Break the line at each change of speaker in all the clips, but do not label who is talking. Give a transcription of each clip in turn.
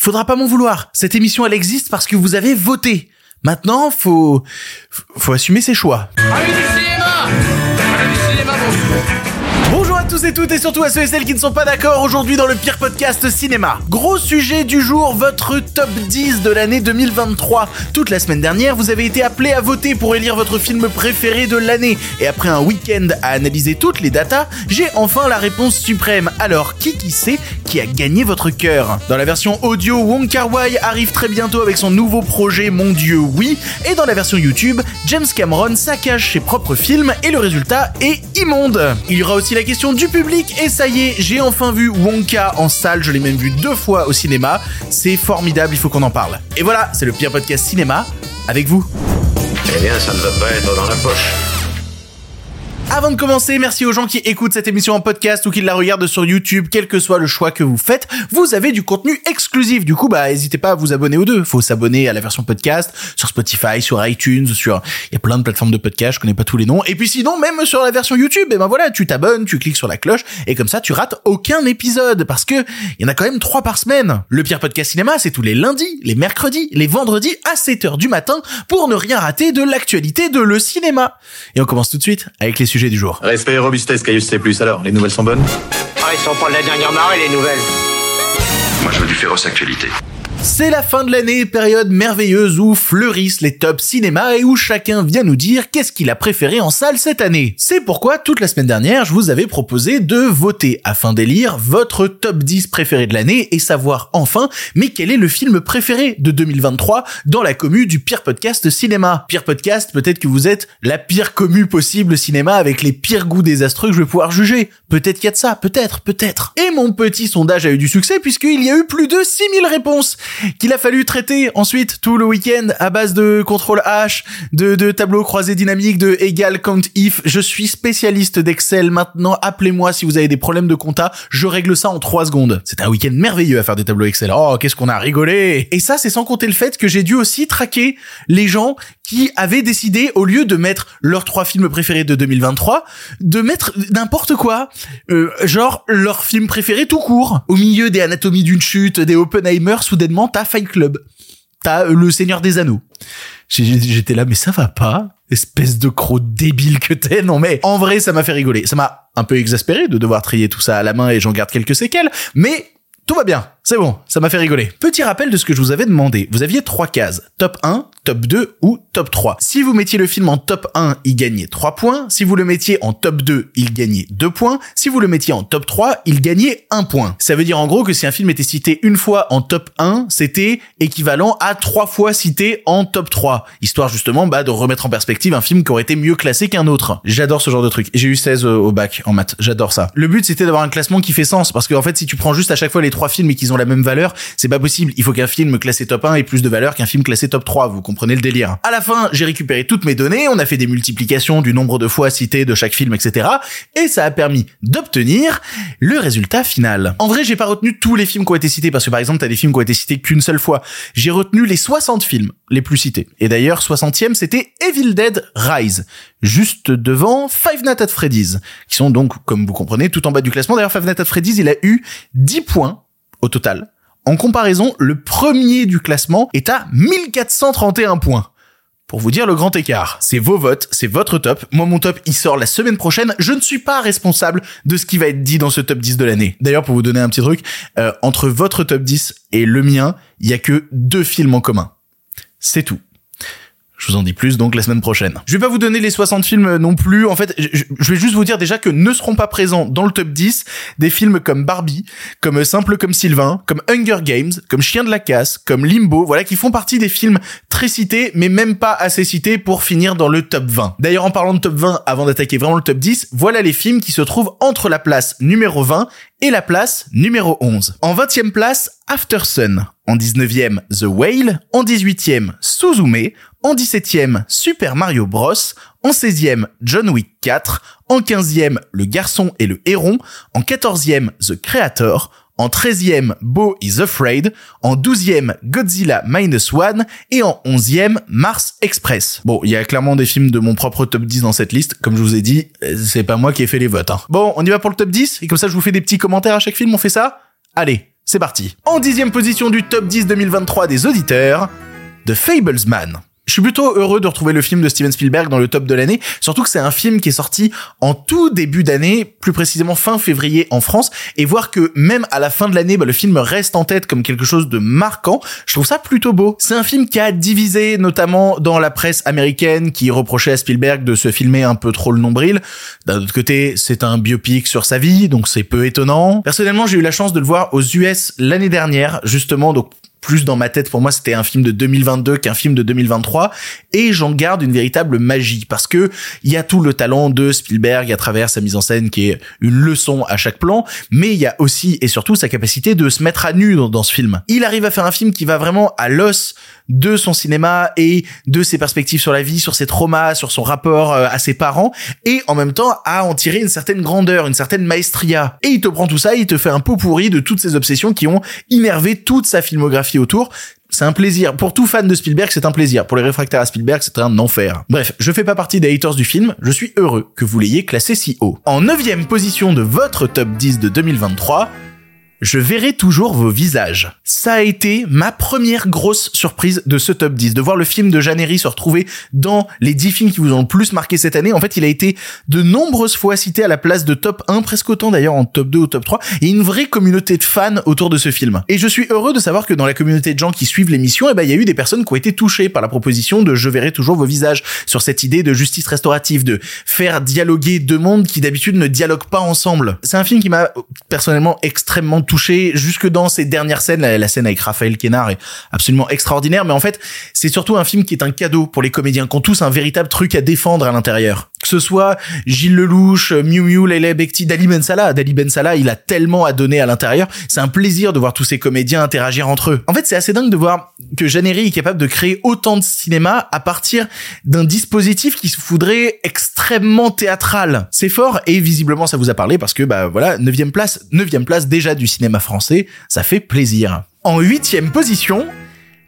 faudra pas m'en vouloir. Cette émission, elle existe parce que vous avez voté. Maintenant, faut, faut assumer ses choix.
Allez du cinéma
tous et toutes et surtout à ceux et celles qui ne sont pas d'accord aujourd'hui dans le pire podcast cinéma. Gros sujet du jour, votre top 10 de l'année 2023. Toute la semaine dernière, vous avez été appelé à voter pour élire votre film préféré de l'année. Et après un week-end à analyser toutes les datas, j'ai enfin la réponse suprême. Alors, qui qui sait qui a gagné votre cœur? Dans la version audio, Wong Kar Wai arrive très bientôt avec son nouveau projet Mon Dieu oui. Et dans la version YouTube, James Cameron saccage ses propres films et le résultat est immonde. Il y aura aussi la question du public et ça y est, j'ai enfin vu Wonka en salle, je l'ai même vu deux fois au cinéma. C'est formidable, il faut qu'on en parle. Et voilà, c'est le pire podcast cinéma avec vous.
Eh bien, ça ne va pas être dans la poche.
Avant de commencer, merci aux gens qui écoutent cette émission en podcast ou qui la regardent sur YouTube, quel que soit le choix que vous faites, vous avez du contenu exclusif. Du coup, bah, n'hésitez pas à vous abonner aux deux. Faut s'abonner à la version podcast sur Spotify, sur iTunes, sur, il y a plein de plateformes de podcast, je connais pas tous les noms. Et puis sinon, même sur la version YouTube, et ben voilà, tu t'abonnes, tu cliques sur la cloche, et comme ça, tu rates aucun épisode, parce que il y en a quand même trois par semaine. Le pire podcast cinéma, c'est tous les lundis, les mercredis, les vendredis à 7h du matin pour ne rien rater de l'actualité de le cinéma. Et on commence tout de suite avec les sujets du jour.
Respect et robustesse, Caius C+. Alors, les nouvelles sont bonnes?
Ah, ils sont pas de la dernière marée, les nouvelles
Moi, je veux du féroce actualité.
C'est la fin de l'année, période merveilleuse où fleurissent les tops cinéma et où chacun vient nous dire qu'est-ce qu'il a préféré en salle cette année. C'est pourquoi toute la semaine dernière, je vous avais proposé de voter afin d'élire votre top 10 préféré de l'année et savoir enfin, mais quel est le film préféré de 2023 dans la commu du pire podcast cinéma. Pire podcast, peut-être que vous êtes la pire commu possible cinéma avec les pires goûts désastreux que je vais pouvoir juger. Peut-être qu'il y a de ça, peut-être, peut-être. Et mon petit sondage a eu du succès puisqu'il y a eu plus de 6000 réponses qu'il a fallu traiter ensuite tout le week-end à base de contrôle H, de, de tableaux croisés dynamiques, de égal count if. Je suis spécialiste d'Excel maintenant. Appelez-moi si vous avez des problèmes de compta. Je règle ça en 3 secondes. C'était un week-end merveilleux à faire des tableaux Excel. Oh, qu'est-ce qu'on a rigolé. Et ça, c'est sans compter le fait que j'ai dû aussi traquer les gens qui avaient décidé, au lieu de mettre leurs trois films préférés de 2023, de mettre n'importe quoi, euh, genre leur film préféré tout court. Au milieu des Anatomies d'une chute, des Oppenheimer, soudainement, t'as Fight Club. T'as euh, Le Seigneur des Anneaux. J'étais là, mais ça va pas Espèce de croc débile que t'es, non mais en vrai ça m'a fait rigoler. Ça m'a un peu exaspéré de devoir trier tout ça à la main et j'en garde quelques séquelles, mais tout va bien, c'est bon, ça m'a fait rigoler. Petit rappel de ce que je vous avais demandé. Vous aviez trois cases. Top 1, top 2 ou top 3. Si vous mettiez le film en top 1, il gagnait 3 points. Si vous le mettiez en top 2, il gagnait 2 points. Si vous le mettiez en top 3, il gagnait 1 point. Ça veut dire en gros que si un film était cité une fois en top 1, c'était équivalent à 3 fois cité en top 3. Histoire justement bah, de remettre en perspective un film qui aurait été mieux classé qu'un autre. J'adore ce genre de truc. J'ai eu 16 au bac en maths. J'adore ça. Le but c'était d'avoir un classement qui fait sens parce qu'en fait si tu prends juste à chaque fois les trois films et qu'ils ont la même valeur, c'est pas possible. Il faut qu'un film classé top 1 ait plus de valeur qu'un film classé top 3. Vous comprenez le délire. À la fin, j'ai récupéré toutes mes données, on a fait des multiplications du nombre de fois cité de chaque film, etc. Et ça a permis d'obtenir le résultat final. En vrai, j'ai pas retenu tous les films qui ont été cités parce que par exemple, t'as des films qui ont été cités qu'une seule fois. J'ai retenu les 60 films les plus cités. Et d'ailleurs, 60e, c'était Evil Dead Rise. Juste devant Five Nights at Freddy's. Qui sont donc, comme vous comprenez, tout en bas du classement. D'ailleurs, Five Nights at Freddy's, il a eu 10 points au total. En comparaison, le premier du classement est à 1431 points. Pour vous dire le grand écart, c'est vos votes, c'est votre top. Moi, mon top, il sort la semaine prochaine. Je ne suis pas responsable de ce qui va être dit dans ce top 10 de l'année. D'ailleurs, pour vous donner un petit truc, euh, entre votre top 10 et le mien, il y a que deux films en commun. C'est tout. Je vous en dis plus donc la semaine prochaine. Je vais pas vous donner les 60 films non plus. En fait, je, vais juste vous dire déjà que ne seront pas présents dans le top 10 des films comme Barbie, comme Simple comme Sylvain, comme Hunger Games, comme Chien de la casse, comme Limbo, voilà, qui font partie des films très cités, mais même pas assez cités pour finir dans le top 20. D'ailleurs, en parlant de top 20, avant d'attaquer vraiment le top 10, voilà les films qui se trouvent entre la place numéro 20 et la place numéro 11. En 20e place, After Sun. En 19e, The Whale. En 18e, Suzume. En 17e, Super Mario Bros. En 16e, John Wick 4. En 15e, Le Garçon et le Héron. En 14e, The Creator. En 13e, Bo is Afraid. En 12e, Godzilla Minus One. Et en 11e, Mars Express. Bon, il y a clairement des films de mon propre top 10 dans cette liste. Comme je vous ai dit, c'est pas moi qui ai fait les votes. hein. Bon, on y va pour le top 10. Et comme ça, je vous fais des petits commentaires à chaque film. On fait ça? Allez, c'est parti. En dixième position du top 10 2023 des auditeurs, The Fablesman. Je suis plutôt heureux de retrouver le film de Steven Spielberg dans le top de l'année, surtout que c'est un film qui est sorti en tout début d'année, plus précisément fin février en France, et voir que même à la fin de l'année, bah, le film reste en tête comme quelque chose de marquant, je trouve ça plutôt beau. C'est un film qui a divisé notamment dans la presse américaine qui reprochait à Spielberg de se filmer un peu trop le nombril. D'un autre côté, c'est un biopic sur sa vie, donc c'est peu étonnant. Personnellement, j'ai eu la chance de le voir aux US l'année dernière, justement, donc plus dans ma tête pour moi c'était un film de 2022 qu'un film de 2023 et j'en garde une véritable magie parce que il y a tout le talent de Spielberg à travers sa mise en scène qui est une leçon à chaque plan mais il y a aussi et surtout sa capacité de se mettre à nu dans, ce film. Il arrive à faire un film qui va vraiment à l'os de son cinéma et de ses perspectives sur la vie, sur ses traumas, sur son rapport euh, à ses parents, et en même temps à en tirer une certaine grandeur, une certaine maestria. Et il te prend tout ça, il te fait un pot pourri de toutes ces obsessions qui ont innervé toute sa filmographie autour. C'est un plaisir. Pour tout fan de Spielberg, c'est un plaisir. Pour les réfractaires à Spielberg, c'est un enfer. Bref, je fais pas partie des haters du film, je suis heureux que vous l'ayez classé si haut. En neuvième position de votre top 10 de 2023, je verrai toujours vos visages. Ça a été ma première grosse surprise de ce top 10, de voir le film de Jeannery se retrouver dans les 10 films qui vous ont le plus marqué cette année. En fait, il a été de nombreuses fois cité à la place de top 1, presque autant d'ailleurs en top 2 ou top 3, et une vraie communauté de fans autour de ce film. Et je suis heureux de savoir que dans la communauté de gens qui suivent l'émission, eh ben, il y a eu des personnes qui ont été touchées par la proposition de Je verrai toujours vos visages, sur cette idée de justice restaurative, de faire dialoguer deux mondes qui d'habitude ne dialoguent pas ensemble. C'est un film qui m'a personnellement extrêmement touché jusque dans ces dernières scènes. La, scène avec Raphaël Kénard est absolument extraordinaire, mais en fait, c'est surtout un film qui est un cadeau pour les comédiens, qui ont tous un véritable truc à défendre à l'intérieur. Ce soit Gilles Lelouch, Miu Miu, Leila Bekti, Dali Ben Salah. Dali il a tellement à donner à l'intérieur. C'est un plaisir de voir tous ces comédiens interagir entre eux. En fait, c'est assez dingue de voir que Jeannery est capable de créer autant de cinéma à partir d'un dispositif qui se voudrait extrêmement théâtral. C'est fort et visiblement ça vous a parlé parce que bah voilà, neuvième place, neuvième place déjà du cinéma français, ça fait plaisir. En huitième position,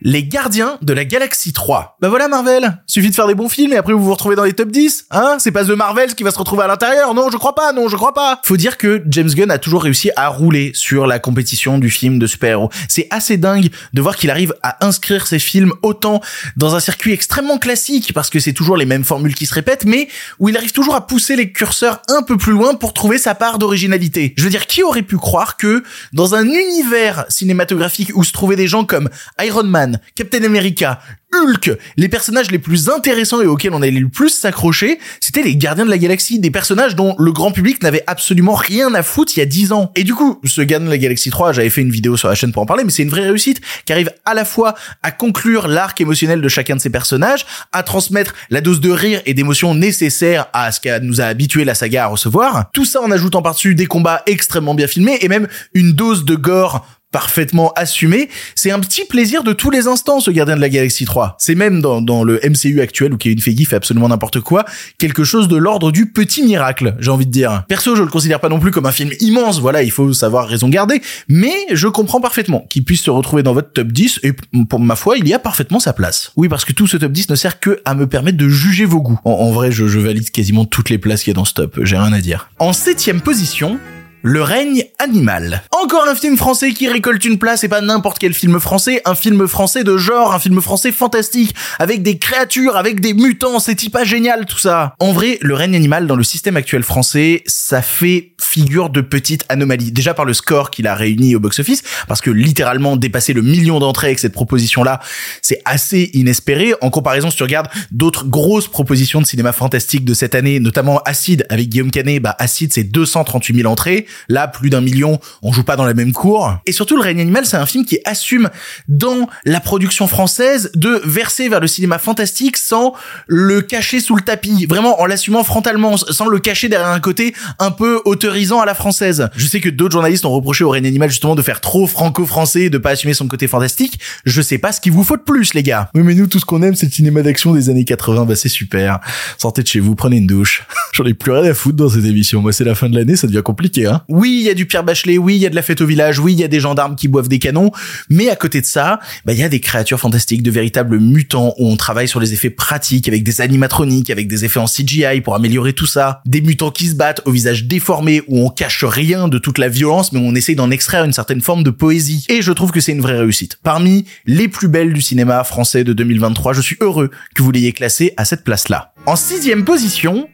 les Gardiens de la Galaxie 3. Bah voilà Marvel, suffit de faire des bons films et après vous vous retrouvez dans les top 10, hein? C'est pas The Marvels qui va se retrouver à l'intérieur, non je crois pas, non je crois pas Faut dire que James Gunn a toujours réussi à rouler sur la compétition du film de super-héros. C'est assez dingue de voir qu'il arrive à inscrire ses films autant dans un circuit extrêmement classique, parce que c'est toujours les mêmes formules qui se répètent, mais où il arrive toujours à pousser les curseurs un peu plus loin pour trouver sa part d'originalité. Je veux dire, qui aurait pu croire que dans un univers cinématographique où se trouvaient des gens comme Iron Man, Captain America, Hulk, les personnages les plus intéressants et auxquels on allait le plus s'accrocher, c'était les Gardiens de la Galaxie, des personnages dont le grand public n'avait absolument rien à foutre il y a 10 ans. Et du coup, ce Gardien de la Galaxie 3, j'avais fait une vidéo sur la chaîne pour en parler, mais c'est une vraie réussite qui arrive à la fois à conclure l'arc émotionnel de chacun de ces personnages, à transmettre la dose de rire et d'émotion nécessaire à ce qu'elle nous a habitué la saga à recevoir, tout ça en ajoutant par-dessus des combats extrêmement bien filmés et même une dose de gore parfaitement assumé. C'est un petit plaisir de tous les instants, ce Gardien de la Galaxie 3. C'est même dans, le MCU actuel, où Kevin Feige fait absolument n'importe quoi, quelque chose de l'ordre du petit miracle, j'ai envie de dire. Perso, je le considère pas non plus comme un film immense, voilà, il faut savoir raison garder, mais je comprends parfaitement qu'il puisse se retrouver dans votre top 10, et pour ma foi, il y a parfaitement sa place. Oui, parce que tout ce top 10 ne sert que à me permettre de juger vos goûts. En, en vrai, je, je valide quasiment toutes les places qu'il y a dans ce top, j'ai rien à dire. En septième position, le règne animal. Encore un film français qui récolte une place et pas n'importe quel film français, un film français de genre, un film français fantastique, avec des créatures, avec des mutants, c'est pas génial tout ça. En vrai, le règne animal dans le système actuel français, ça fait figure de petite anomalie. Déjà par le score qu'il a réuni au box-office, parce que littéralement dépasser le million d'entrées avec cette proposition-là, c'est assez inespéré. En comparaison, si tu regardes d'autres grosses propositions de cinéma fantastique de cette année, notamment Acide avec Guillaume Canet, bah Acide c'est 238 000 entrées. Là, plus d'un million, on joue pas dans la même cour. Et surtout, Le règne animal, c'est un film qui assume dans la production française de verser vers le cinéma fantastique sans le cacher sous le tapis. Vraiment en l'assumant frontalement, sans le cacher derrière un côté un peu autorisant à la française. Je sais que d'autres journalistes ont reproché au règne animal justement de faire trop franco-français, de pas assumer son côté fantastique. Je sais pas ce qu'il vous faut de plus, les gars. Oui, mais nous, tout ce qu'on aime, c'est le cinéma d'action des années 80. Bah, c'est super. Sortez de chez vous, prenez une douche. J'en ai plus rien à foutre dans cette émission. Moi, c'est la fin de l'année, ça devient compliqué, hein. Oui, il y a du Pierre Bachelet, oui, il y a de la fête au village, oui, il y a des gendarmes qui boivent des canons, mais à côté de ça, bah, il y a des créatures fantastiques, de véritables mutants où on travaille sur les effets pratiques avec des animatroniques, avec des effets en CGI pour améliorer tout ça, des mutants qui se battent au visage déformé où on cache rien de toute la violence mais on essaye d'en extraire une certaine forme de poésie. Et je trouve que c'est une vraie réussite. Parmi les plus belles du cinéma français de 2023, je suis heureux que vous l'ayez classé à cette place-là. En sixième position,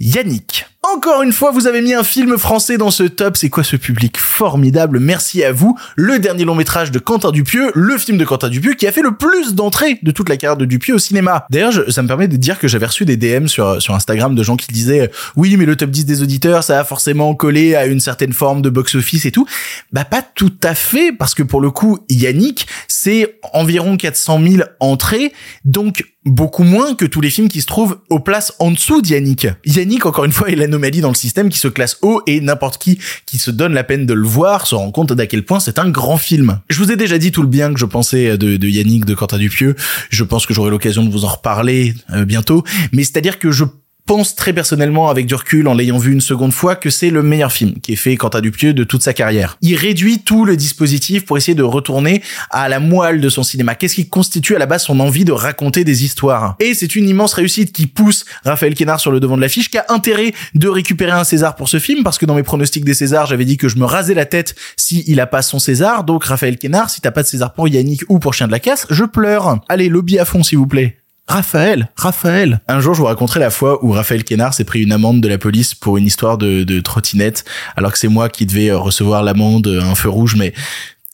Yannick. Encore une fois, vous avez mis un film français dans ce top. C'est quoi ce public formidable? Merci à vous. Le dernier long métrage de Quentin Dupieux, le film de Quentin Dupieux qui a fait le plus d'entrées de toute la carrière de Dupieux au cinéma. D'ailleurs, ça me permet de dire que j'avais reçu des DM sur, sur Instagram de gens qui disaient oui, mais le top 10 des auditeurs, ça a forcément collé à une certaine forme de box-office et tout. Bah, pas tout à fait, parce que pour le coup, Yannick, c'est environ 400 000 entrées. Donc, beaucoup moins que tous les films qui se trouvent aux places en dessous d'Yannick. Yannick, encore une fois, est l'anomalie dans le système qui se classe haut et n'importe qui qui se donne la peine de le voir se rend compte d'à quel point c'est un grand film. Je vous ai déjà dit tout le bien que je pensais de, de Yannick de Quentin Dupieux. Je pense que j'aurai l'occasion de vous en reparler euh, bientôt. Mais c'est-à-dire que je pense très personnellement, avec du recul, en l'ayant vu une seconde fois, que c'est le meilleur film qui est fait Quentin Dupieux de toute sa carrière. Il réduit tout le dispositif pour essayer de retourner à la moelle de son cinéma. Qu'est-ce qui constitue à la base son envie de raconter des histoires? Et c'est une immense réussite qui pousse Raphaël Quénard sur le devant de l'affiche, qui a intérêt de récupérer un César pour ce film, parce que dans mes pronostics des Césars, j'avais dit que je me rasais la tête si il a pas son César. Donc Raphaël Quénard, si t'as pas de César pour Yannick ou pour Chien de la Casse, je pleure. Allez, lobby à fond s'il vous plaît. Raphaël, Raphaël. Un jour, je vous raconterai la fois où Raphaël Kénard s'est pris une amende de la police pour une histoire de, trottinette, alors que c'est moi qui devais euh, recevoir l'amende, euh, un feu rouge, mais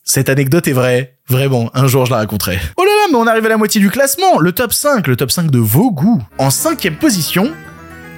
cette anecdote est vraie. Vraiment, un jour je la raconterai. Oh là là, mais on arrive à la moitié du classement, le top 5, le top 5 de vos goûts. En cinquième position,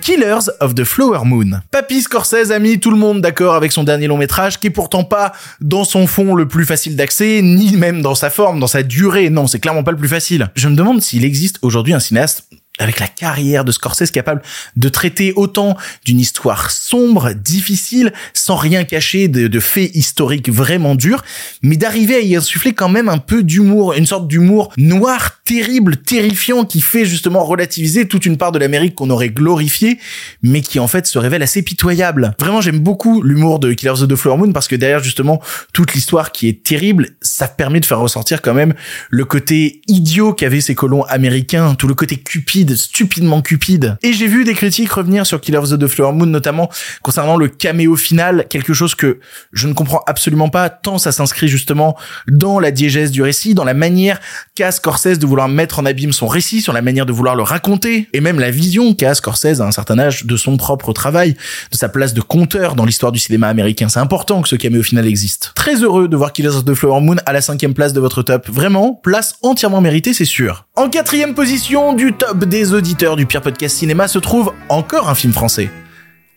Killers of the Flower Moon. Papy Scorsese a mis tout le monde d'accord avec son dernier long métrage, qui est pourtant pas dans son fond le plus facile d'accès, ni même dans sa forme, dans sa durée. Non, c'est clairement pas le plus facile. Je me demande s'il existe aujourd'hui un cinéaste avec la carrière de Scorsese capable de traiter autant d'une histoire sombre, difficile, sans rien cacher de, de faits historiques vraiment durs, mais d'arriver à y insuffler quand même un peu d'humour, une sorte d'humour noir, terrible, terrifiant, qui fait justement relativiser toute une part de l'Amérique qu'on aurait glorifiée, mais qui en fait se révèle assez pitoyable. Vraiment, j'aime beaucoup l'humour de Killers of the Flower Moon parce que derrière justement toute l'histoire qui est terrible, ça permet de faire ressortir quand même le côté idiot qu'avaient ces colons américains, tout le côté cupide stupidement cupide. Et j'ai vu des critiques revenir sur Killer of the Flower Moon, notamment concernant le caméo final, quelque chose que je ne comprends absolument pas, tant ça s'inscrit justement dans la diégèse du récit, dans la manière qu'a Scorsese de vouloir mettre en abîme son récit, sur la manière de vouloir le raconter, et même la vision qu'a Scorsese à un certain âge de son propre travail, de sa place de conteur dans l'histoire du cinéma américain. C'est important que ce caméo final existe. Très heureux de voir Killers of the Flower Moon à la cinquième place de votre top. Vraiment, place entièrement méritée, c'est sûr. En quatrième position du top des auditeurs du pire podcast cinéma se trouve encore un film français.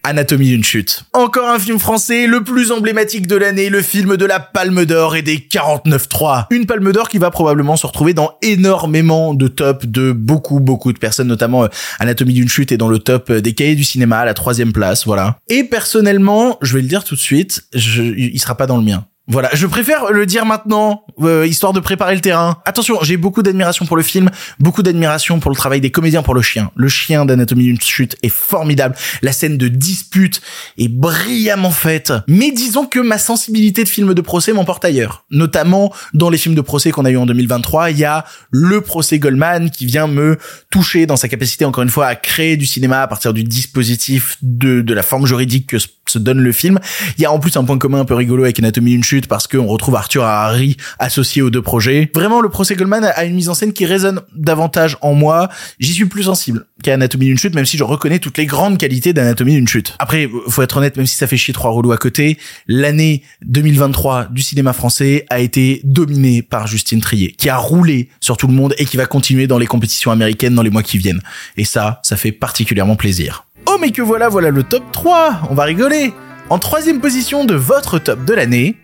Anatomie d'une chute. Encore un film français, le plus emblématique de l'année, le film de la Palme d'Or et des 49.3. Une Palme d'Or qui va probablement se retrouver dans énormément de tops de beaucoup, beaucoup de personnes, notamment euh, Anatomie d'une chute est dans le top euh, des cahiers du cinéma à la troisième place, voilà. Et personnellement, je vais le dire tout de suite, je, il sera pas dans le mien. Voilà, je préfère le dire maintenant, euh, histoire de préparer le terrain. Attention, j'ai beaucoup d'admiration pour le film, beaucoup d'admiration pour le travail des comédiens pour le chien. Le chien d'Anatomie d'une chute est formidable. La scène de dispute est brillamment faite. Mais disons que ma sensibilité de film de procès m'emporte ailleurs. Notamment dans les films de procès qu'on a eu en 2023, il y a le procès Goldman qui vient me toucher dans sa capacité encore une fois à créer du cinéma à partir du dispositif de, de la forme juridique que se donne le film. Il y a en plus un point commun un peu rigolo avec Anatomie d'une chute parce qu'on retrouve Arthur Harry associé aux deux projets. Vraiment, le procès Goldman a une mise en scène qui résonne davantage en moi. J'y suis plus sensible qu'à Anatomie d'une chute, même si je reconnais toutes les grandes qualités d'Anatomie d'une chute. Après, faut être honnête, même si ça fait chier trois relous à côté, l'année 2023 du cinéma français a été dominée par Justine Trier, qui a roulé sur tout le monde et qui va continuer dans les compétitions américaines dans les mois qui viennent. Et ça, ça fait particulièrement plaisir. Oh mais que voilà, voilà le top 3 On va rigoler En troisième position de votre top de l'année,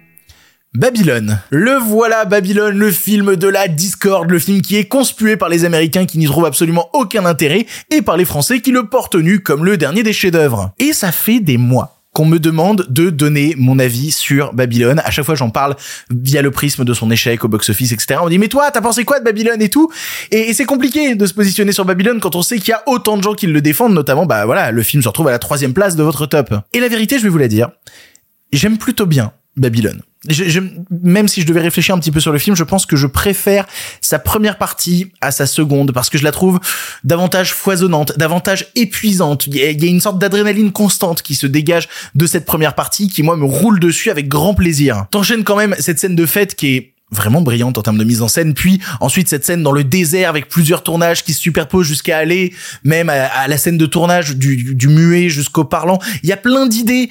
Babylone. Le voilà Babylone, le film de la Discord, le film qui est conspué par les Américains qui n'y trouvent absolument aucun intérêt et par les Français qui le portent nu comme le dernier des chefs-d'œuvre. Et ça fait des mois qu'on me demande de donner mon avis sur Babylone. À chaque fois, j'en parle via le prisme de son échec au box-office, etc. On me dit, mais toi, t'as pensé quoi de Babylone et tout? Et, c'est compliqué de se positionner sur Babylone quand on sait qu'il y a autant de gens qui le défendent, notamment, bah voilà, le film se retrouve à la troisième place de votre top. Et la vérité, je vais vous la dire, j'aime plutôt bien Babylone. Je, je- même si je devais réfléchir un petit peu sur le film, je pense que je préfère sa première partie à sa seconde parce que je la trouve davantage foisonnante, davantage épuisante. Il y a, une sorte d'adrénaline constante qui se dégage de cette première partie qui moi me roule dessus avec grand plaisir. T'enchaînes quand même cette scène de fête qui est vraiment brillante en termes de mise en scène, puis ensuite cette scène dans le désert avec plusieurs tournages qui se superposent jusqu'à aller même à, la scène de tournage du muet jusqu'au parlant. Il y a plein d'idées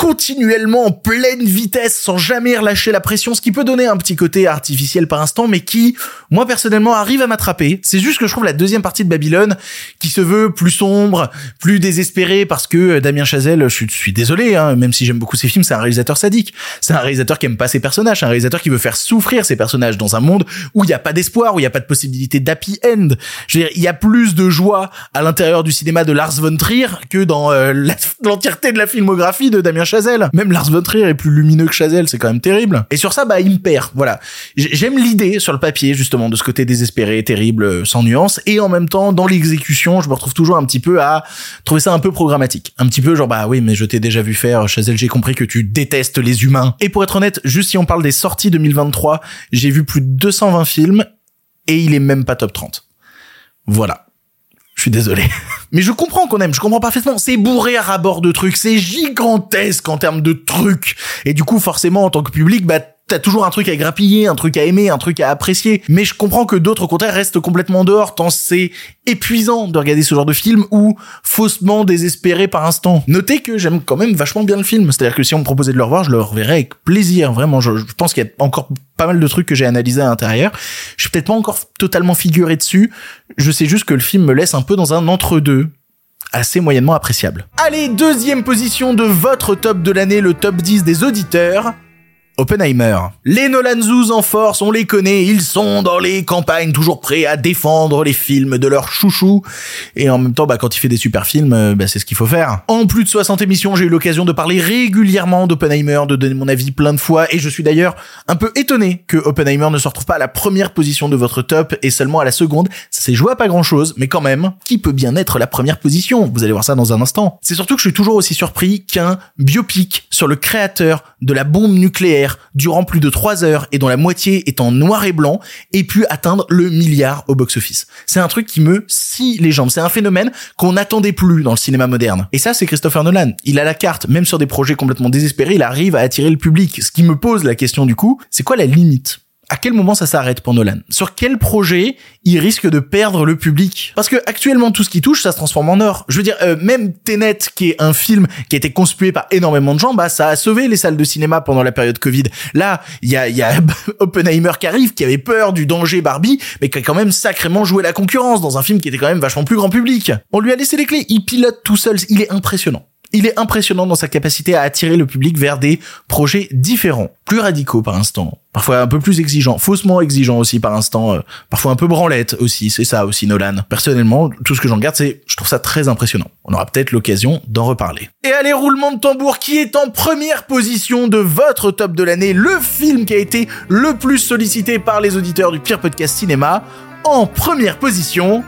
continuellement en pleine vitesse sans jamais relâcher la pression, ce qui peut donner un petit côté artificiel par instant, mais qui, moi personnellement, arrive à m'attraper. C'est juste que je trouve la deuxième partie de Babylone qui se veut plus sombre, plus désespérée, parce que euh, Damien Chazelle, je suis, désolé, hein, même si j'aime beaucoup ses films, c'est un réalisateur sadique. C'est un réalisateur qui aime pas ses personnages, un réalisateur qui veut faire souffrir ses personnages dans un monde où il n'y a pas d'espoir, où il n'y a pas de possibilité d'happy end. Je veux dire, il y a plus de joie à l'intérieur du cinéma de Lars von Trier que dans euh, l'entièreté de la filmographie de Damien Chazelle. Même Lars von Trier est plus lumineux que Chazelle, c'est quand même terrible. Et sur ça, bah, il me perd. Voilà. J'aime l'idée sur le papier, justement, de ce côté désespéré, terrible, sans nuance. Et en même temps, dans l'exécution, je me retrouve toujours un petit peu à trouver ça un peu programmatique. Un petit peu genre, bah oui, mais je t'ai déjà vu faire, Chazelle, j'ai compris que tu détestes les humains. Et pour être honnête, juste si on parle des sorties 2023, j'ai vu plus de 220 films et il est même pas top 30. Voilà. Je suis désolé. Mais je comprends qu'on aime, je comprends parfaitement. C'est bourré à rabord de trucs, c'est gigantesque en termes de trucs. Et du coup, forcément, en tant que public, bah, t'as toujours un truc à grappiller, un truc à aimer, un truc à apprécier. Mais je comprends que d'autres, au contraire, restent complètement dehors, tant c'est épuisant de regarder ce genre de film ou faussement désespéré par instant. Notez que j'aime quand même vachement bien le film. C'est-à-dire que si on me proposait de le revoir, je le reverrais avec plaisir. Vraiment, je, pense qu'il y a encore pas mal de trucs que j'ai analysés à l'intérieur. Je suis peut-être pas encore totalement figuré dessus. Je sais juste que le film me laisse un peu dans un entre-deux assez moyennement appréciable. Allez, deuxième position de votre top de l'année, le top 10 des auditeurs. Oppenheimer. Les Nolan Zoos en force, on les connaît, ils sont dans les campagnes, toujours prêts à défendre les films de leur chouchou. Et en même temps, bah, quand il fait des super films, euh, bah, c'est ce qu'il faut faire. En plus de 60 émissions, j'ai eu l'occasion de parler régulièrement d'Oppenheimer, de donner mon avis plein de fois, et je suis d'ailleurs un peu étonné que Oppenheimer ne se retrouve pas à la première position de votre top et seulement à la seconde. Ça s'est joué à pas grand chose, mais quand même, qui peut bien être la première position? Vous allez voir ça dans un instant. C'est surtout que je suis toujours aussi surpris qu'un biopic sur le créateur de la bombe nucléaire durant plus de trois heures et dont la moitié est en noir et blanc ait pu atteindre le milliard au box-office. C'est un truc qui me scie les jambes. C'est un phénomène qu'on n'attendait plus dans le cinéma moderne. Et ça, c'est Christopher Nolan. Il a la carte, même sur des projets complètement désespérés, il arrive à attirer le public. Ce qui me pose la question du coup, c'est quoi la limite? À quel moment ça s'arrête pour Nolan? Sur quel projet il risque de perdre le public? Parce que actuellement tout ce qui touche, ça se transforme en or. Je veux dire, euh, même Tenet, qui est un film qui a été conspué par énormément de gens, bah ça a sauvé les salles de cinéma pendant la période Covid. Là, il y a, y a Oppenheimer qui arrive, qui avait peur du danger Barbie, mais qui a quand même sacrément joué la concurrence dans un film qui était quand même vachement plus grand public. On lui a laissé les clés, il pilote tout seul, il est impressionnant. Il est impressionnant dans sa capacité à attirer le public vers des projets différents, plus radicaux par instant, parfois un peu plus exigeants, faussement exigeants aussi par instant, euh, parfois un peu branlette aussi, c'est ça aussi Nolan. Personnellement, tout ce que j'en garde, c'est je trouve ça très impressionnant. On aura peut-être l'occasion d'en reparler. Et allez, roulement de tambour, qui est en première position de votre top de l'année, le film qui a été le plus sollicité par les auditeurs du pire podcast cinéma, en première position,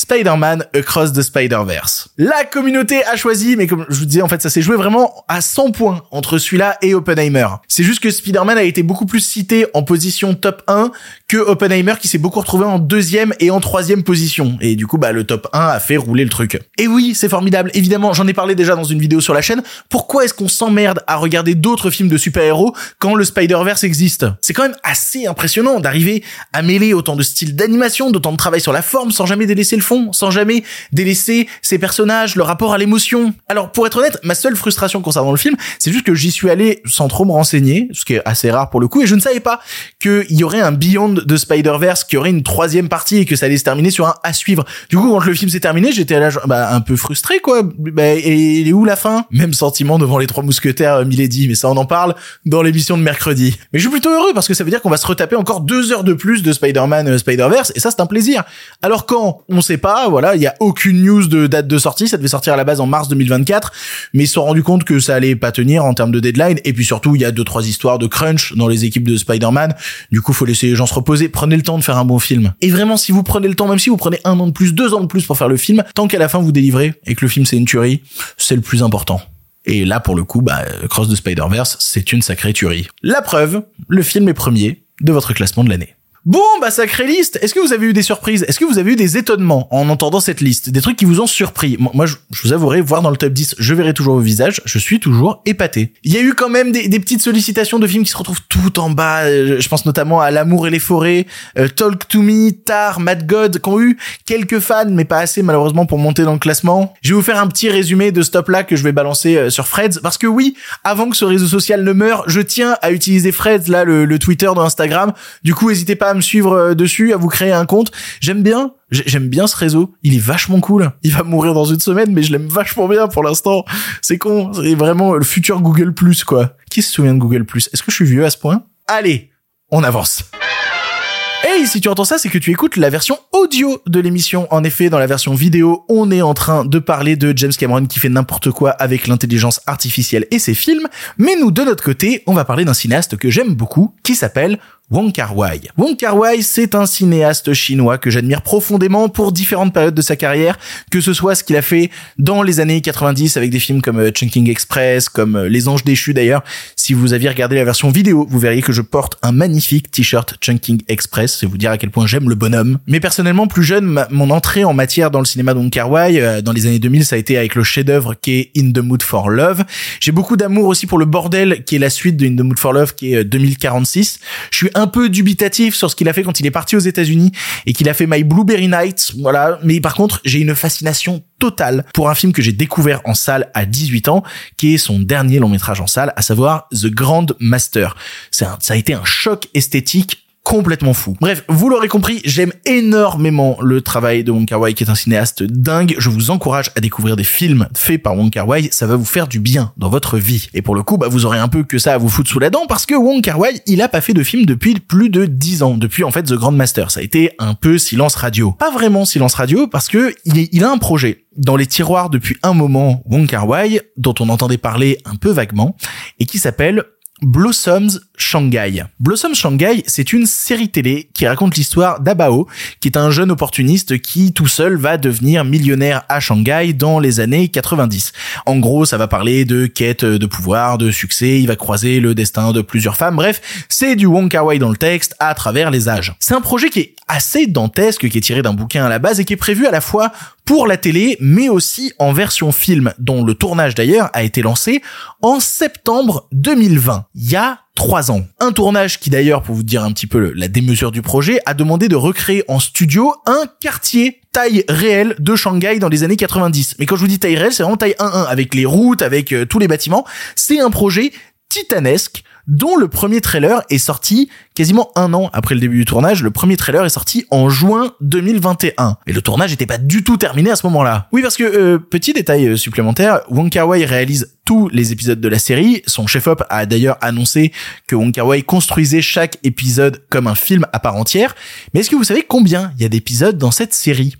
Spider-Man Across the Spider-Verse. La communauté a choisi, mais comme je vous disais, en fait, ça s'est joué vraiment à 100 points entre celui-là et Oppenheimer. C'est juste que Spider-Man a été beaucoup plus cité en position top 1 que Oppenheimer qui s'est beaucoup retrouvé en deuxième et en troisième position. Et du coup, bah, le top 1 a fait rouler le truc. Et oui, c'est formidable. Évidemment, j'en ai parlé déjà dans une vidéo sur la chaîne. Pourquoi est-ce qu'on s'emmerde à regarder d'autres films de super-héros quand le Spider-Verse existe? C'est quand même assez impressionnant d'arriver à mêler autant de styles d'animation, d'autant de travail sur la forme sans jamais délaisser le sans jamais délaisser ses personnages, le rapport à l'émotion. Alors, pour être honnête, ma seule frustration concernant le film, c'est juste que j'y suis allé sans trop me renseigner, ce qui est assez rare pour le coup, et je ne savais pas qu'il y aurait un Beyond de Spider-Verse, qu'il y aurait une troisième partie et que ça allait se terminer sur un à suivre. Du coup, quand le film s'est terminé, j'étais là, bah, un peu frustré, quoi. Bah, et il est où la fin? Même sentiment devant les trois mousquetaires, euh, Milady, mais ça, on en parle dans l'émission de mercredi. Mais je suis plutôt heureux parce que ça veut dire qu'on va se retaper encore deux heures de plus de Spider-Man euh, Spider-Verse, et ça, c'est un plaisir. Alors quand on sait pas, voilà, il y a aucune news de date de sortie, ça devait sortir à la base en mars 2024, mais ils se sont rendus compte que ça allait pas tenir en termes de deadline, et puis surtout, il y a deux, trois histoires de crunch dans les équipes de Spider-Man, du coup, faut laisser les gens se reposer, prenez le temps de faire un bon film. Et vraiment, si vous prenez le temps, même si vous prenez un an de plus, deux ans de plus pour faire le film, tant qu'à la fin vous délivrez, et que le film c'est une tuerie, c'est le plus important. Et là, pour le coup, bah, Cross the Spider-Verse, c'est une sacrée tuerie. La preuve, le film est premier de votre classement de l'année. Bon, bah sacrée liste. Est-ce que vous avez eu des surprises? Est-ce que vous avez eu des étonnements en entendant cette liste? Des trucs qui vous ont surpris? Moi, je, vous avouerai, voir dans le top 10, je verrai toujours vos visages, je suis toujours épaté. Il y a eu quand même des, petites sollicitations de films qui se retrouvent tout en bas. Euh, je pense notamment à L'amour et les forêts, euh, Talk to Me, Tar, Mad God, qui ont eu quelques fans, mais pas assez malheureusement pour monter dans le classement. Je vais vous faire un petit résumé de ce top-là que je vais balancer euh, sur Freds, parce que oui, avant que ce réseau social ne meure, je tiens à utiliser Freds, là, le, Twitter de Instagram. Du coup, n'hésitez pas à me suivre euh, dessus, à vous créer un compte. J'aime bien, j'aime bien ce réseau. Il est vachement cool. Il va mourir dans une semaine, mais je l'aime vachement bien pour l'instant. C'est con. C'est vraiment le futur Google Plus, quoi. Qui se souvient de Google Plus? Est-ce que je suis vieux à ce point? Allez, on avance. Hey, si tu entends ça, c'est que tu écoutes la version audio de l'émission. En effet, dans la version vidéo, on est en train de parler de James Cameron qui fait n'importe quoi avec l'intelligence artificielle et ses films. Mais nous, de notre côté, on va parler d'un cinéaste que j'aime beaucoup, qui s'appelle Wong Kar Wai. Wong Kar Wai, c'est un cinéaste chinois que j'admire profondément pour différentes périodes de sa carrière, que ce soit ce qu'il a fait dans les années 90 avec des films comme euh, Chunking Express, comme euh, Les Anges déchus d'ailleurs. Si vous aviez regardé la version vidéo, vous verriez que je porte un magnifique t-shirt Chunking Express, c'est vous dire à quel point j'aime le bonhomme. Mais personnellement, plus jeune, mon entrée en matière dans le cinéma de Wong Kar Wai, euh, dans les années 2000, ça a été avec le chef-d'œuvre qui est In the Mood for Love. J'ai beaucoup d'amour aussi pour le bordel qui est la suite de In the Mood for Love qui est 2046. Je suis un peu dubitatif sur ce qu'il a fait quand il est parti aux États-Unis et qu'il a fait My Blueberry Nights, voilà. Mais par contre, j'ai une fascination totale pour un film que j'ai découvert en salle à 18 ans, qui est son dernier long métrage en salle, à savoir The Grand Master. ça a été un choc esthétique complètement fou. Bref, vous l'aurez compris, j'aime énormément le travail de Wong Kar Wai qui est un cinéaste dingue. Je vous encourage à découvrir des films faits par Wong Kar Wai, ça va vous faire du bien dans votre vie. Et pour le coup, bah vous aurez un peu que ça à vous foutre sous la dent parce que Wong Kar Wai, il a pas fait de film depuis plus de 10 ans, depuis en fait The Grand Master. Ça a été un peu silence radio. Pas vraiment silence radio parce que il, il a un projet dans les tiroirs depuis un moment Wong Kar Wai dont on entendait parler un peu vaguement et qui s'appelle Blossoms Shanghai. Blossoms Shanghai, c'est une série télé qui raconte l'histoire d'Abao, qui est un jeune opportuniste qui tout seul va devenir millionnaire à Shanghai dans les années 90. En gros, ça va parler de quête de pouvoir, de succès, il va croiser le destin de plusieurs femmes, bref, c'est du Wong dans le texte à travers les âges. C'est un projet qui est assez dantesque, qui est tiré d'un bouquin à la base et qui est prévu à la fois pour la télé, mais aussi en version film, dont le tournage d'ailleurs a été lancé en septembre 2020, il y a trois ans. Un tournage qui d'ailleurs, pour vous dire un petit peu la démesure du projet, a demandé de recréer en studio un quartier taille réelle de Shanghai dans les années 90. Mais quand je vous dis taille réelle, c'est vraiment taille 1-1, avec les routes, avec euh, tous les bâtiments. C'est un projet titanesque dont le premier trailer est sorti quasiment un an après le début du tournage. Le premier trailer est sorti en juin 2021. Et le tournage n'était pas du tout terminé à ce moment-là. Oui, parce que, euh, petit détail euh, supplémentaire, Wong réalise tous les épisodes de la série. Son chef-op a d'ailleurs annoncé que Wong construisait chaque épisode comme un film à part entière. Mais est-ce que vous savez combien il y a d'épisodes dans cette série?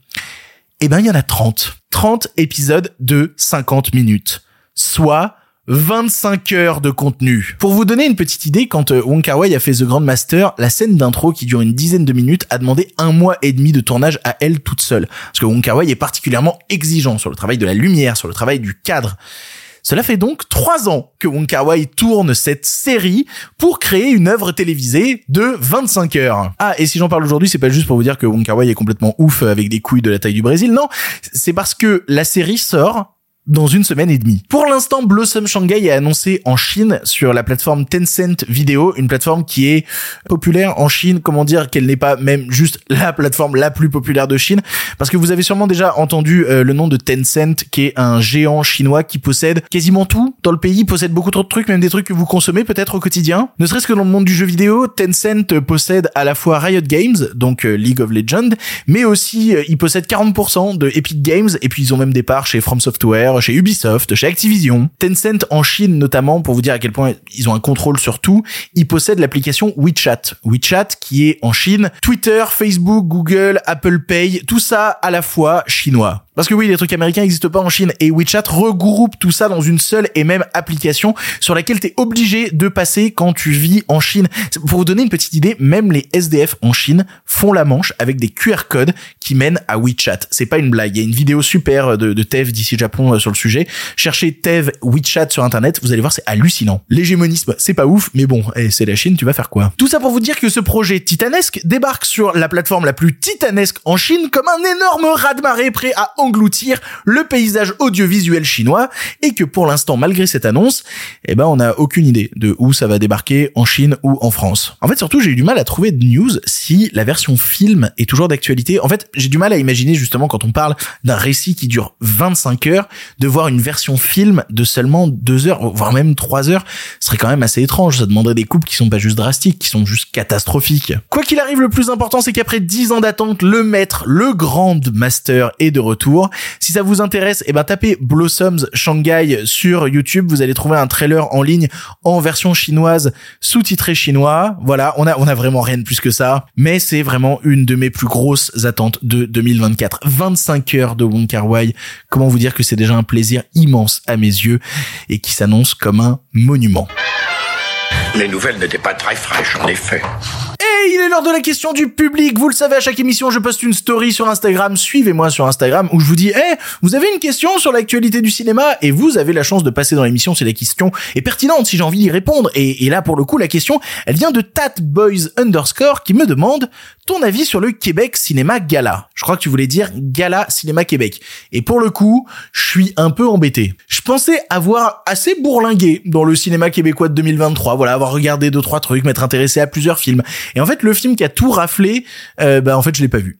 Eh ben, il y en a 30. 30 épisodes de 50 minutes. Soit 25 heures de contenu. Pour vous donner une petite idée, quand euh, Wong Kar Wai a fait The Grand Master, la scène d'intro qui dure une dizaine de minutes a demandé un mois et demi de tournage à elle toute seule. Parce que Wong Kar Wai est particulièrement exigeant sur le travail de la lumière, sur le travail du cadre. Cela fait donc trois ans que Wong Kar Wai tourne cette série pour créer une œuvre télévisée de 25 heures. Ah, et si j'en parle aujourd'hui, c'est pas juste pour vous dire que Wong Kar Wai est complètement ouf avec des couilles de la taille du Brésil, non. C'est parce que la série sort dans une semaine et demie. Pour l'instant, Blossom Shanghai est annoncé en Chine sur la plateforme Tencent Video, une plateforme qui est populaire en Chine. Comment dire qu'elle n'est pas même juste la plateforme la plus populaire de Chine? Parce que vous avez sûrement déjà entendu euh, le nom de Tencent, qui est un géant chinois qui possède quasiment tout dans le pays, possède beaucoup trop de trucs, même des trucs que vous consommez peut-être au quotidien. Ne serait-ce que dans le monde du jeu vidéo, Tencent possède à la fois Riot Games, donc euh, League of Legends, mais aussi euh, il possède 40% de Epic Games, et puis ils ont même des parts chez From Software, chez Ubisoft, chez Activision, Tencent en Chine notamment, pour vous dire à quel point ils ont un contrôle sur tout, ils possèdent l'application WeChat. WeChat qui est en Chine, Twitter, Facebook, Google, Apple Pay, tout ça à la fois chinois. Parce que oui, les trucs américains n'existent pas en Chine et WeChat regroupe tout ça dans une seule et même application sur laquelle tu es obligé de passer quand tu vis en Chine. Pour vous donner une petite idée, même les SDF en Chine font la manche avec des QR codes qui mènent à WeChat. C'est pas une blague. Il y a une vidéo super de, de Tev d'ici Japon sur le sujet. Cherchez Tev WeChat sur internet, vous allez voir, c'est hallucinant. L'hégémonisme, c'est pas ouf, mais bon, eh, c'est la Chine, tu vas faire quoi? Tout ça pour vous dire que ce projet titanesque débarque sur la plateforme la plus titanesque en Chine comme un énorme raz-de-marée prêt à engloutir le paysage audiovisuel chinois et que pour l'instant, malgré cette annonce, eh ben, on n'a aucune idée de où ça va débarquer en Chine ou en France. En fait, surtout, j'ai eu du mal à trouver de news si la version film est toujours d'actualité. En fait, j'ai du mal à imaginer justement quand on parle d'un récit qui dure 25 heures, de voir une version film de seulement 2 heures, voire même 3 heures, serait quand même assez étrange. Ça demanderait des coupes qui sont pas juste drastiques, qui sont juste catastrophiques. Quoi qu'il arrive, le plus important, c'est qu'après 10 ans d'attente, le maître, le grand master est de retour. Si ça vous intéresse, eh ben, tapez Blossoms Shanghai sur YouTube. Vous allez trouver un trailer en ligne en version chinoise, sous-titré chinois. Voilà. On a, on a vraiment rien de plus que ça. Mais c'est vraiment une de mes plus grosses attentes de 2024. 25 heures de Wong Kar Wai. Comment vous dire que c'est déjà un plaisir immense à mes yeux et qui s'annonce comme un monument.
Les nouvelles n'étaient pas très fraîches, en effet.
Et il est l'heure de la question du public. Vous le savez, à chaque émission, je poste une story sur Instagram. Suivez-moi sur Instagram où je vous dis, eh, vous avez une question sur l'actualité du cinéma et vous avez la chance de passer dans l'émission si la question est pertinente, si j'ai envie d'y répondre. Et, là, pour le coup, la question, elle vient de Tatboys underscore qui me demande ton avis sur le Québec Cinéma Gala. Je crois que tu voulais dire Gala Cinéma Québec. Et pour le coup, je suis un peu embêté. Je pensais avoir assez bourlingué dans le cinéma québécois de 2023. Voilà, avoir regardé deux trois trucs, m'être intéressé à plusieurs films. Et en le film qui a tout raflé, euh, bah en fait, je l'ai pas vu.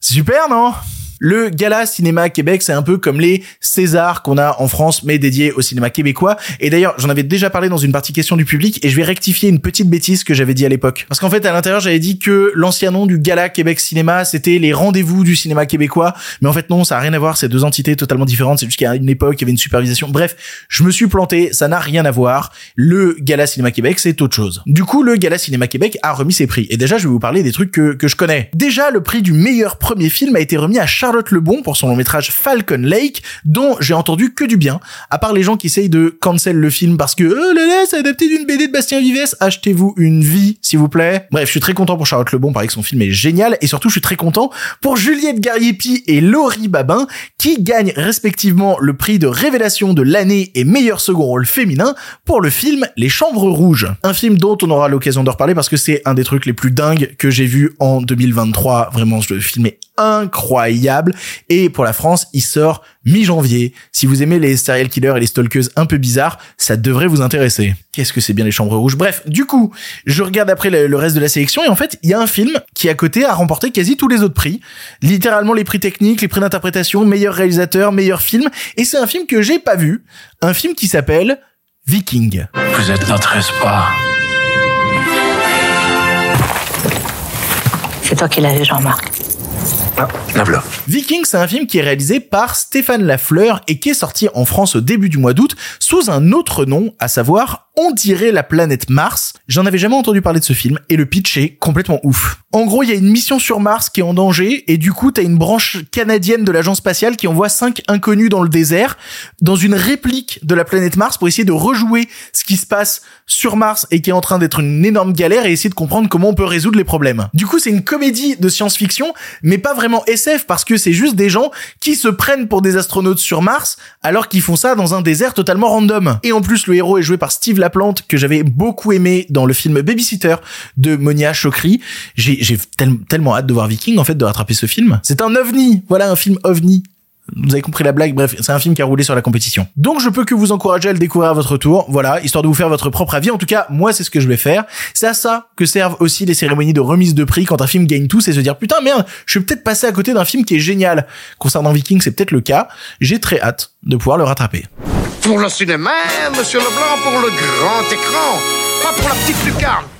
Super, non? Le Gala Cinéma Québec, c'est un peu comme les Césars qu'on a en France, mais dédiés au cinéma québécois. Et d'ailleurs, j'en avais déjà parlé dans une partie question du public, et je vais rectifier une petite bêtise que j'avais dit à l'époque. Parce qu'en fait, à l'intérieur, j'avais dit que l'ancien nom du Gala Québec Cinéma, c'était les rendez-vous du cinéma québécois. Mais en fait, non, ça a rien à voir, c'est deux entités totalement différentes. C'est juste qu'à une époque, il y avait une supervision. Bref, je me suis planté, ça n'a rien à voir. Le Gala Cinéma Québec, c'est autre chose. Du coup, le Gala Cinéma Québec a remis ses prix. Et déjà, je vais vous parler des trucs que, que je connais. Déjà, le prix du meilleur premier film a été remis à Charlotte Lebon pour son long métrage Falcon Lake, dont j'ai entendu que du bien. À part les gens qui essayent de cancel le film parce que, oh là là, c'est adapté d'une BD de Bastien Vives, achetez-vous une vie, s'il vous plaît. Bref, je suis très content pour Charlotte Lebon, pareil que son film est génial, et surtout, je suis très content pour Juliette Gariepi et Laurie Babin, qui gagnent respectivement le prix de révélation de l'année et meilleur second rôle féminin pour le film Les Chambres Rouges. Un film dont on aura l'occasion de reparler parce que c'est un des trucs les plus dingues que j'ai vu en 2023. Vraiment, le film est incroyable. Et pour la France, il sort mi-janvier. Si vous aimez les serial killers et les stalkeuses un peu bizarres, ça devrait vous intéresser. Qu'est-ce que c'est bien les chambres rouges? Bref, du coup, je regarde après le, le reste de la sélection et en fait, il y a un film qui à côté a remporté quasi tous les autres prix. Littéralement les prix techniques, les prix d'interprétation, meilleur réalisateur, meilleur film. Et c'est un film que j'ai pas vu. Un film qui s'appelle Viking.
Vous êtes notre espoir.
C'est toi qui l'as vu, Jean-Marc.
Ah.
Viking, c'est un film qui est réalisé par Stéphane Lafleur et qui est sorti en France au début du mois d'août sous un autre nom, à savoir On dirait la planète Mars. J'en avais jamais entendu parler de ce film et le pitch est complètement ouf. En gros, il y a une mission sur Mars qui est en danger et du coup, t'as une branche canadienne de l'agence spatiale qui envoie cinq inconnus dans le désert dans une réplique de la planète Mars pour essayer de rejouer ce qui se passe sur Mars et qui est en train d'être une énorme galère et essayer de comprendre comment on peut résoudre les problèmes. Du coup, c'est une comédie de science-fiction, mais pas vraiment SF parce que c'est juste des gens qui se prennent pour des astronautes sur Mars alors qu'ils font ça dans un désert totalement random. Et en plus, le héros est joué par Steve Laplante que j'avais beaucoup aimé dans le film Babysitter de Monia Chokri. J'ai j'ai tel- tellement hâte de voir Viking en fait de rattraper ce film. C'est un ovni, voilà un film ovni. Vous avez compris la blague, bref, c'est un film qui a roulé sur la compétition. Donc je peux que vous encourager à le découvrir à votre tour, voilà, histoire de vous faire votre propre avis. En tout cas, moi c'est ce que je vais faire. C'est à ça que servent aussi les cérémonies de remise de prix quand un film gagne tout, c'est se dire putain merde, je suis peut-être passé à côté d'un film qui est génial. Concernant Viking, c'est peut-être le cas. J'ai très hâte de pouvoir le rattraper.
Pour le cinéma, monsieur Leblanc, pour le grand écran, pas pour la petite lucarne.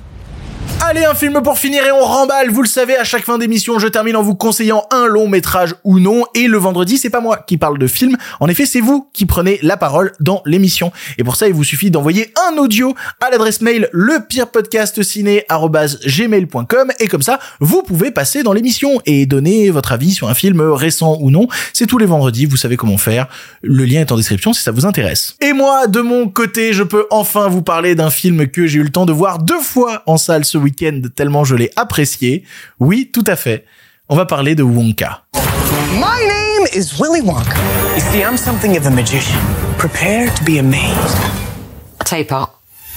Allez, un film pour finir et on remballe. Vous le savez, à chaque fin d'émission, je termine en vous conseillant un long métrage ou non. Et le vendredi, c'est pas moi qui parle de film. En effet, c'est vous qui prenez la parole dans l'émission. Et pour ça, il vous suffit d'envoyer un audio à l'adresse mail lepirepodcastciné@gmail.com et comme ça, vous pouvez passer dans l'émission et donner votre avis sur un film récent ou non. C'est tous les vendredis, vous savez comment faire. Le lien est en description si ça vous intéresse. Et moi, de mon côté, je peux enfin vous parler d'un film que j'ai eu le temps de voir deux fois en salle ce week-end tellement je l'ai apprécié. Oui, tout à fait. On va parler de Wonka.
My name
is Willy Wonka. You see, I'm something of a magician. Prepare to be amazed.
Tape out.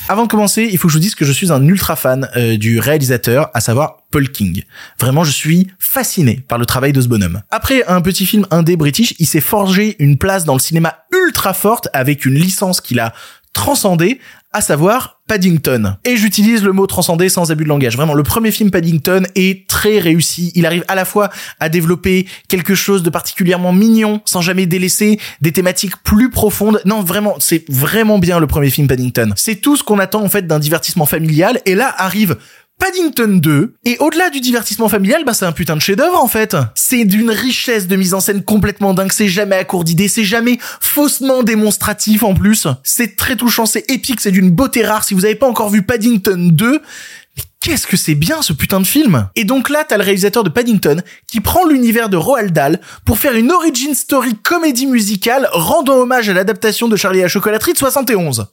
Avant de commencer, il faut que je vous dise que je suis un ultra fan euh, du réalisateur, à savoir Paul King. Vraiment, je suis fasciné par le travail de ce bonhomme. Après un petit film indé british, il s'est forgé une place dans le cinéma ultra forte avec une licence qu'il a transcendée, à savoir Paddington. Et j'utilise le mot transcender sans abus de langage. Vraiment, le premier film Paddington est très réussi. Il arrive à la fois à développer quelque chose de particulièrement mignon, sans jamais délaisser des thématiques plus profondes. Non, vraiment, c'est vraiment bien le premier film Paddington. C'est tout ce qu'on attend en fait d'un divertissement familial. Et là arrive Paddington 2, et au-delà du divertissement familial, bah c'est un putain de chef-d'œuvre en fait. C'est d'une richesse de mise en scène complètement dingue, c'est jamais à court d'idées, c'est jamais faussement démonstratif en plus. C'est très touchant, c'est épique, c'est d'une beauté rare. Si vous avez pas encore vu Paddington 2, mais qu'est-ce que c'est bien ce putain de film? Et donc là, t'as le réalisateur de Paddington qui prend l'univers de Roald Dahl pour faire une origin story comédie musicale rendant hommage à l'adaptation de Charlie et la chocolaterie de 71.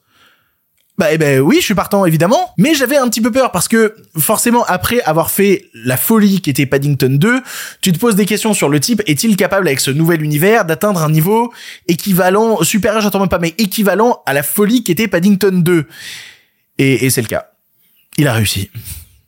Bah eh ben oui, je suis partant évidemment, mais j'avais un petit peu peur parce que forcément après avoir fait la folie qui était Paddington 2, tu te poses des questions sur le type est-il capable avec ce nouvel univers d'atteindre un niveau équivalent supérieur, j'entends même pas mais équivalent à la folie qui était Paddington 2. Et, et c'est le cas. Il a réussi.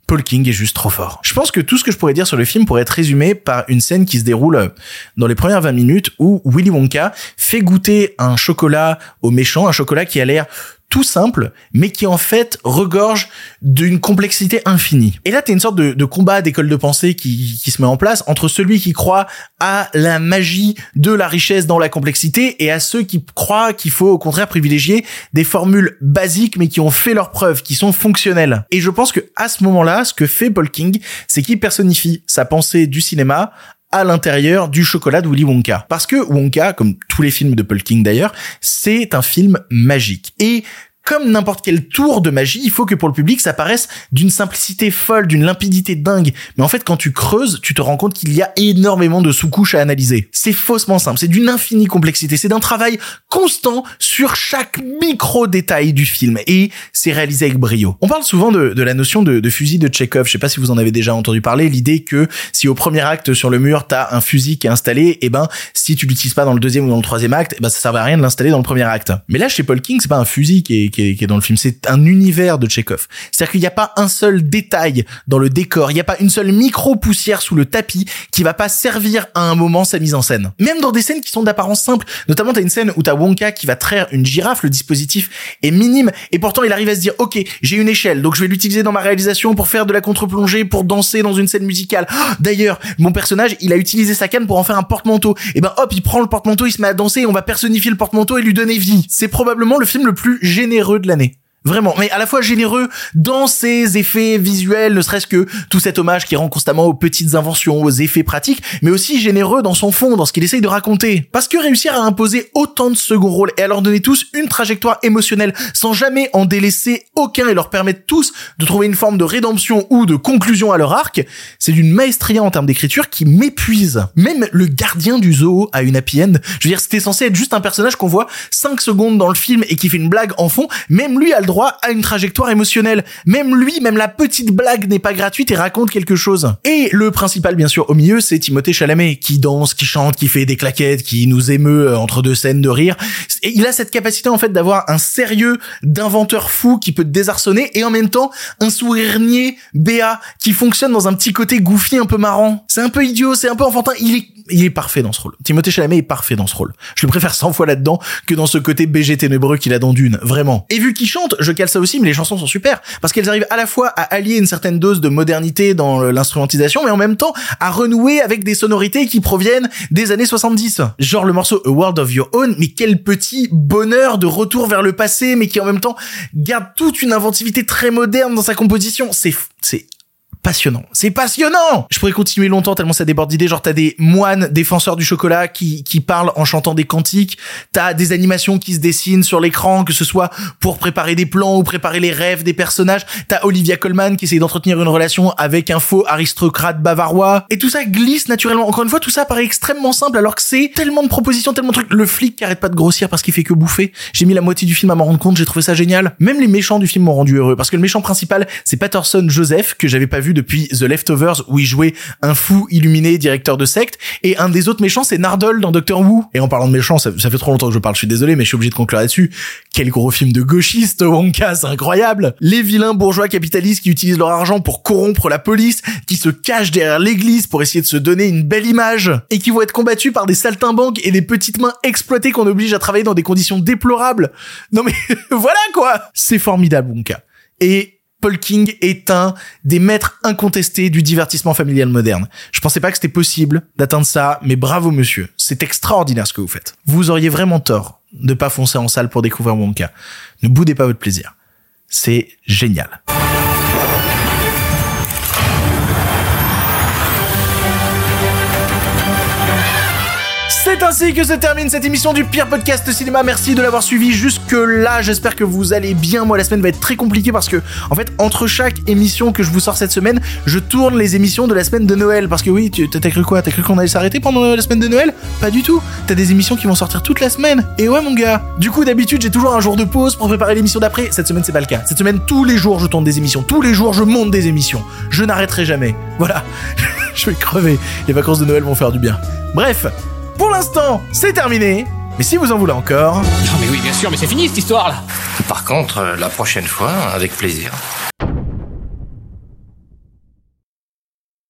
Paul King est juste trop fort. Je pense que tout ce que je pourrais dire sur le film pourrait être résumé par une scène qui se déroule dans les premières 20 minutes où Willy Wonka fait goûter un chocolat au méchant, un chocolat qui a l'air tout simple, mais qui en fait regorge d'une complexité infinie. Et là, t'as une sorte de, combat d'école de pensée qui, qui se met en place entre celui qui croit à la magie de la richesse dans la complexité et à ceux qui croient qu'il faut au contraire privilégier des formules basiques mais qui ont fait leurs preuves, qui sont fonctionnelles. Et je pense que à ce moment-là, ce que fait Paul King, c'est qu'il personnifie sa pensée du cinéma à l'intérieur du chocolat de Willy Wonka. Parce que Wonka, comme tous les films de Paul King d'ailleurs, c'est un film magique. Et comme n'importe quel tour de magie, il faut que pour le public ça paraisse d'une simplicité folle, d'une limpidité dingue. Mais en fait, quand tu creuses, tu te rends compte qu'il y a énormément de sous-couches à analyser. C'est faussement simple, c'est d'une infinie complexité, c'est d'un travail constant sur chaque micro-détail du film. Et c'est réalisé avec brio. On parle souvent de, la notion de, fusil de Chekhov. Je sais pas si vous en avez déjà entendu parler. L'idée que si au premier acte sur le mur t'as un fusil qui est installé, et eh ben si tu l'utilises pas dans le deuxième ou dans le troisième acte, eh ben ça servait à rien de l'installer dans le premier acte. Mais là chez Paul King, c'est pas un fusil qui est qui est, dans le film. C'est un univers de Chekhov. C'est-à-dire qu'il n'y a pas un seul détail dans le décor. Il n'y a pas une seule micro-poussière sous le tapis qui va pas servir à un moment sa mise en scène. Même dans des scènes qui sont d'apparence simple. Notamment, t'as une scène où t'as Wonka qui va traire une girafe. Le dispositif est minime. Et pourtant, il arrive à se dire, OK, j'ai une échelle. Donc, je vais l'utiliser dans ma réalisation pour faire de la contre-plongée, pour danser dans une scène musicale. Oh, D'ailleurs, mon personnage, il a utilisé sa canne pour en faire un porte-manteau. Et ben, hop, il prend le porte-manteau, il se met à danser et on va personnifier le porte-manteau et lui donner vie. C'est probablement le film le plus généreux de l'année. Vraiment, mais à la fois généreux dans ses effets visuels, ne serait-ce que tout cet hommage qui rend constamment aux petites inventions, aux effets pratiques, mais aussi généreux dans son fond, dans ce qu'il essaye de raconter. Parce que réussir à imposer autant de second rôles et à leur donner tous une trajectoire émotionnelle sans jamais en délaisser aucun et leur permettre tous de trouver une forme de rédemption ou de conclusion à leur arc, c'est d'une maestria en termes d'écriture qui m'épuise. Même le gardien du zoo a une happy end. Je veux dire, c'était censé être juste un personnage qu'on voit 5 secondes dans le film et qui fait une blague en fond, même lui a le droit à une trajectoire émotionnelle. Même lui, même la petite blague n'est pas gratuite et raconte quelque chose. Et le principal, bien sûr, au milieu, c'est Timothée Chalamet, qui danse, qui chante, qui fait des claquettes, qui nous émeut euh, entre deux scènes de rire. Et il a cette capacité, en fait, d'avoir un sérieux d'inventeur fou qui peut te désarçonner et en même temps, un sourire niais, béat, qui fonctionne dans un petit côté goofy un peu marrant. C'est un peu idiot, c'est un peu enfantin. Il est il est parfait dans ce rôle. Timothée Chalamet est parfait dans ce rôle. Je le préfère 100 fois là-dedans que dans ce côté BG ténébreux qu'il a dans Dune, vraiment. Et vu qu'il chante, je cale ça aussi, mais les chansons sont super parce qu'elles arrivent à la fois à allier une certaine dose de modernité dans l'instrumentisation, mais en même temps à renouer avec des sonorités qui proviennent des années 70. Genre le morceau A World of Your Own, mais quel petit bonheur de retour vers le passé, mais qui en même temps garde toute une inventivité très moderne dans sa composition. C'est c'est passionnant. C'est passionnant Je pourrais continuer longtemps tellement ça déborde d'idées. Genre t'as des moines défenseurs du chocolat qui, qui parlent en chantant des cantiques. T'as des animations qui se dessinent sur l'écran, que ce soit pour préparer des plans ou préparer les rêves des personnages. T'as Olivia Colman qui essaye d'entretenir une relation avec un faux aristocrate bavarois. Et tout ça glisse naturellement. Encore une fois, tout ça paraît extrêmement simple alors que c'est tellement de propositions, tellement de trucs. Le flic qui arrête pas de grossir parce qu'il fait que bouffer. J'ai mis la moitié du film à m'en rendre compte, j'ai trouvé ça génial. Même les méchants du film m'ont rendu heureux parce que le méchant principal, c'est Patterson Joseph que j'avais pas vu depuis The Leftovers où il jouait un fou illuminé directeur de secte et un des autres méchants c'est Nardole dans Doctor Who. Et en parlant de méchants, ça, ça fait trop longtemps que je parle, je suis désolé mais je suis obligé de conclure là-dessus. Quel gros film de gauchiste Wonka, c'est incroyable. Les vilains bourgeois capitalistes qui utilisent leur argent pour corrompre la police, qui se cachent derrière l'église pour essayer de se donner une belle image et qui vont être combattus par des saltimbanques et des petites mains exploitées qu'on oblige à travailler dans des conditions déplorables. Non mais voilà quoi. C'est formidable Wonka. Et Paul King est un des maîtres incontestés du divertissement familial moderne. Je pensais pas que c'était possible d'atteindre ça, mais bravo monsieur. C'est extraordinaire ce que vous faites. Vous auriez vraiment tort de pas foncer en salle pour découvrir Wonka. Ne boudez pas votre plaisir. C'est génial. C'est ainsi que se termine cette émission du pire podcast cinéma. Merci de l'avoir suivi jusque là. J'espère que vous allez bien. Moi, la semaine va être très compliquée parce que, en fait, entre chaque émission que je vous sors cette semaine, je tourne les émissions de la semaine de Noël. Parce que oui, t'as cru quoi? T'as cru qu'on allait s'arrêter pendant la semaine de Noël? Pas du tout. T'as des émissions qui vont sortir toute la semaine. Et ouais, mon gars. Du coup, d'habitude, j'ai toujours un jour de pause pour préparer l'émission d'après. Cette semaine, c'est pas le cas. Cette semaine, tous les jours, je tourne des émissions. Tous les jours, je monte des émissions. Je n'arrêterai jamais. Voilà. je vais crever. Les vacances de Noël vont faire du bien. Bref, pour l'instant, c'est terminé. Mais si vous en voulez encore,
Non mais oui, bien sûr, mais c'est fini cette histoire là
Par contre, euh, la prochaine fois, avec plaisir.